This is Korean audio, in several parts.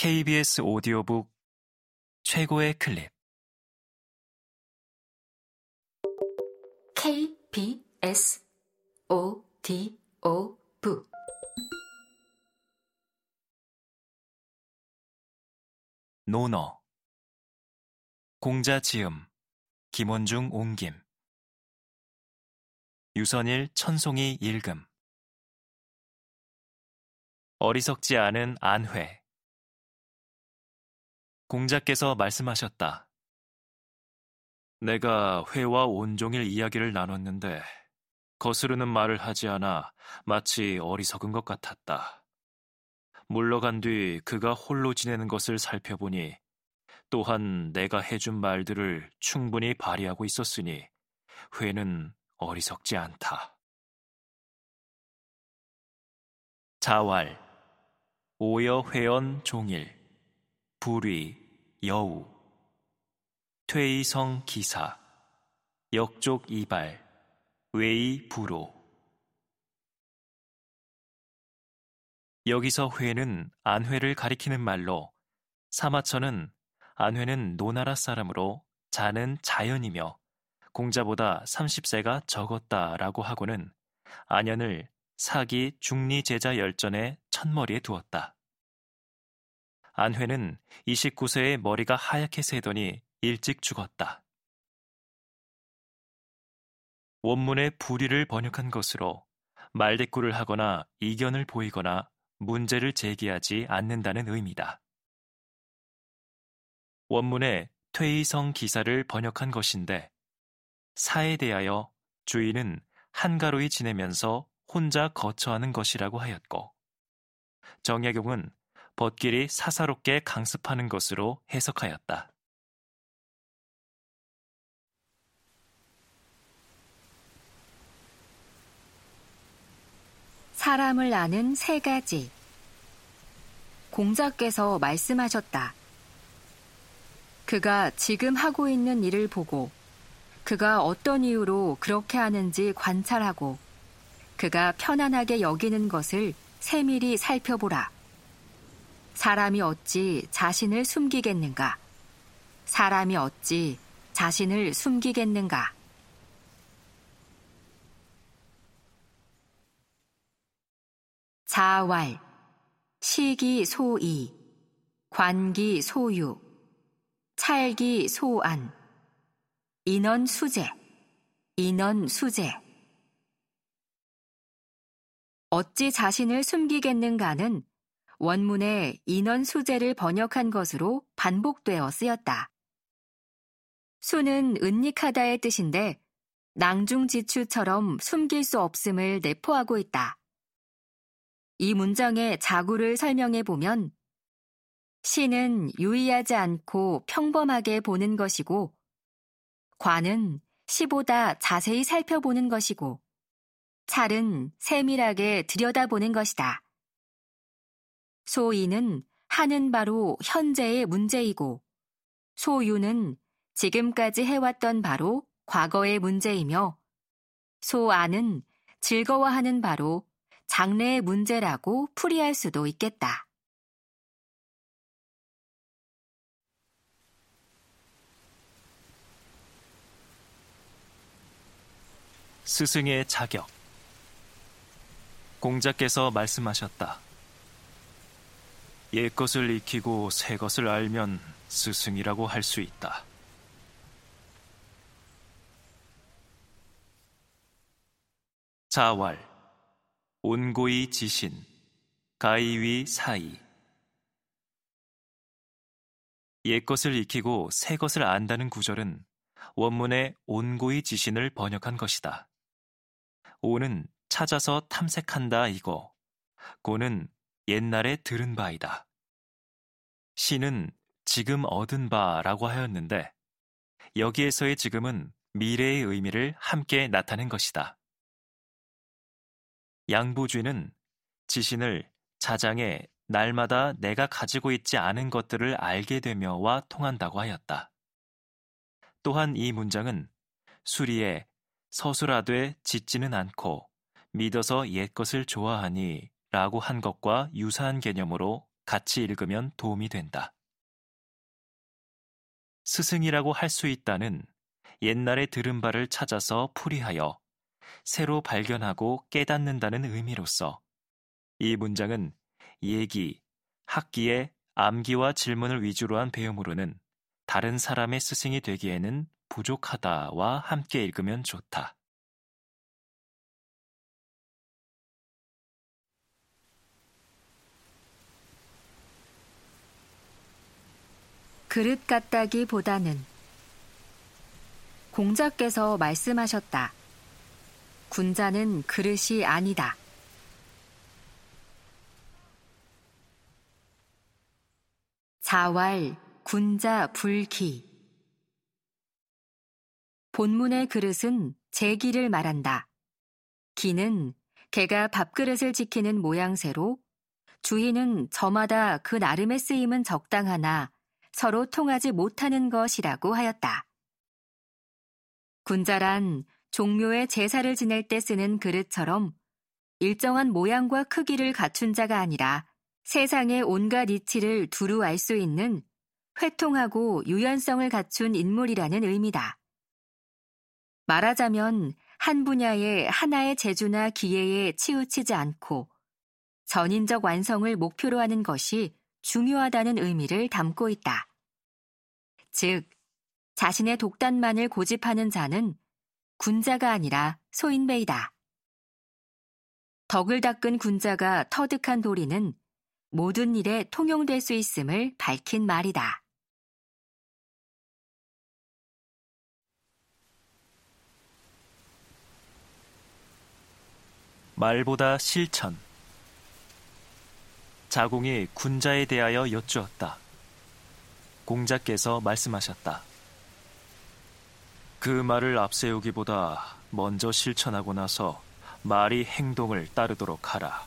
KBS 오디오북 최고의 클립. KBS 오디오북. 노너 공자 지음 김원중 옹김. 유선일 천송이 읽음. 어리석지 않은 안회 공자께서 말씀하셨다. 내가 회와 온종일 이야기를 나눴는데 거스르는 말을 하지 않아 마치 어리석은 것 같았다. 물러간 뒤 그가 홀로 지내는 것을 살펴보니 또한 내가 해준 말들을 충분히 발휘하고 있었으니 회는 어리석지 않다. 자왈 오여 회원 종일 불위 여우. 퇴이성 기사. 역족 이발. 외이 부로. 여기서 회는 안회를 가리키는 말로 사마천은 안회는 노나라 사람으로 자는 자연이며 공자보다 30세가 적었다라고 하고는 안연을 사기 중리 제자 열전의 첫머리에 두었다. 안회는 29세에 머리가 하얗게 새더니 일찍 죽었다. 원문의 불의를 번역한 것으로 말대꾸를 하거나 이견을 보이거나 문제를 제기하지 않는다는 의미다. 원문의 퇴의성 기사를 번역한 것인데 사에 대하여 주인은 한가로이 지내면서 혼자 거처하는 것이라고 하였고 정약용은 벗길이 사사롭게 강습하는 것으로 해석하였다. 사람을 아는 세 가지. 공자께서 말씀하셨다. 그가 지금 하고 있는 일을 보고 그가 어떤 이유로 그렇게 하는지 관찰하고 그가 편안하게 여기는 것을 세밀히 살펴보라. 사람이 어찌 자신을 숨기겠는가? 사람이 어찌 자신을 숨기겠는가? 자왈, 시기 소이, 관기 소유, 찰기 소안, 인원 수제, 인원 수제. 어찌 자신을 숨기겠는가는 원문에 인원 수제를 번역한 것으로 반복되어 쓰였다. 수는 은닉하다의 뜻인데 낭중지추처럼 숨길 수 없음을 내포하고 있다. 이 문장의 자구를 설명해 보면 시는 유의하지 않고 평범하게 보는 것이고 관은 시보다 자세히 살펴보는 것이고 찰은 세밀하게 들여다보는 것이다. 소이는 하는 바로 현재의 문제이고 소유는 지금까지 해왔던 바로 과거의 문제이며 소아는 즐거워하는 바로 장래의 문제라고 풀이할 수도 있겠다. 스승의 자격 공자께서 말씀하셨다. 옛 것을 익히고 새 것을 알면 스승이라고 할 수 있다. 자왈, 온고이 지신, 가이위 사이. 옛 것을 익히고 새 것을 안다는 구절은 원문의 온고이 지신을 번역한 것이다. 오는 찾아서 탐색한다 이고, 고는 옛날에 들은 바이다. 시는 지금 얻은 바라고 하였는데 여기에서의 지금은 미래의 의미를 함께 나타낸 것이다. 양보주는 지신을 자장에 날마다 내가 가지고 있지 않은 것들을 알게 되며와 통한다고 하였다. 또한 이 문장은 수리에 서술하되 짓지는 않고 믿어서 옛 것을 좋아하니 라고 한 것과 유사한 개념으로 같이 읽으면 도움이 된다. 스승이라고 할 수 있다는 옛날에 들은 바를 찾아서 풀이하여 새로 발견하고 깨닫는다는 의미로서 이 문장은 얘기, 학기의 암기와 질문을 위주로 한 배움으로는 다른 사람의 스승이 되기에는 부족하다와 함께 읽으면 좋다. 그릇 같다기보다는 공자께서 말씀하셨다. 군자는 그릇이 아니다. 자왈, 군자, 불기. 본문의 그릇은 제기를 말한다. 기는 개가 밥그릇을 지키는 모양새로 주인은 저마다 그 나름의 쓰임은 적당하나 서로 통하지 못하는 것이라고 하였다. 군자란 종묘의 제사를 지낼 때 쓰는 그릇처럼 일정한 모양과 크기를 갖춘 자가 아니라 세상의 온갖 이치를 두루 알 수 있는 회통하고 유연성을 갖춘 인물이라는 의미다. 말하자면 한 분야의 하나의 재주나 기회에 치우치지 않고 전인적 완성을 목표로 하는 것이 중요하다는 의미를 담고 있다. 즉, 자신의 독단만을 고집하는 자는 군자가 아니라 소인배이다. 덕을 닦은 군자가 터득한 도리는 모든 일에 통용될 수 있음을 밝힌 말이다. 말보다 실천. 자공이 군자에 대하여 여쭈었다. 공자께서 말씀하셨다. 그 말을 앞세우기보다 먼저 실천하고 나서 말이 행동을 따르도록 하라.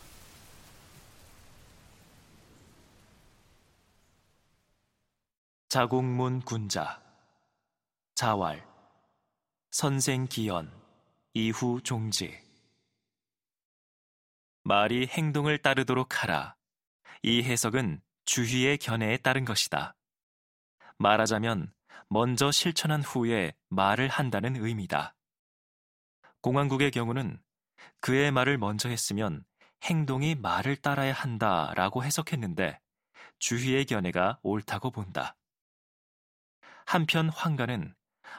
자공문 군자 자왈 선생 기연 이후 종지 말이 행동을 따르도록 하라. 이 해석은 주희의 견해에 따른 것이다. 말하자면 먼저 실천한 후에 말을 한다는 의미다. 공항국의 경우는 그의 말을 먼저 했으면 행동이 말을 따라야 한다 라고 해석했는데 주희의 견해가 옳다고 본다. 한편 황가는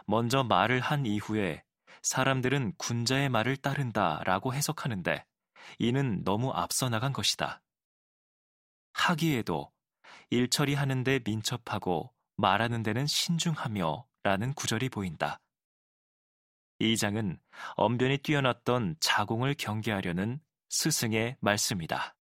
먼저 말을 한 이후에 사람들은 군자의 말을 따른다 라고 해석하는데 이는 너무 앞서 나간 것이다. 하기에도 일 처리 하는데 민첩하고 말하는 데는 신중하며 라는 구절이 보인다. 이 장은 언변이 뛰어났던 자공을 경계하려는 스승의 말씀이다.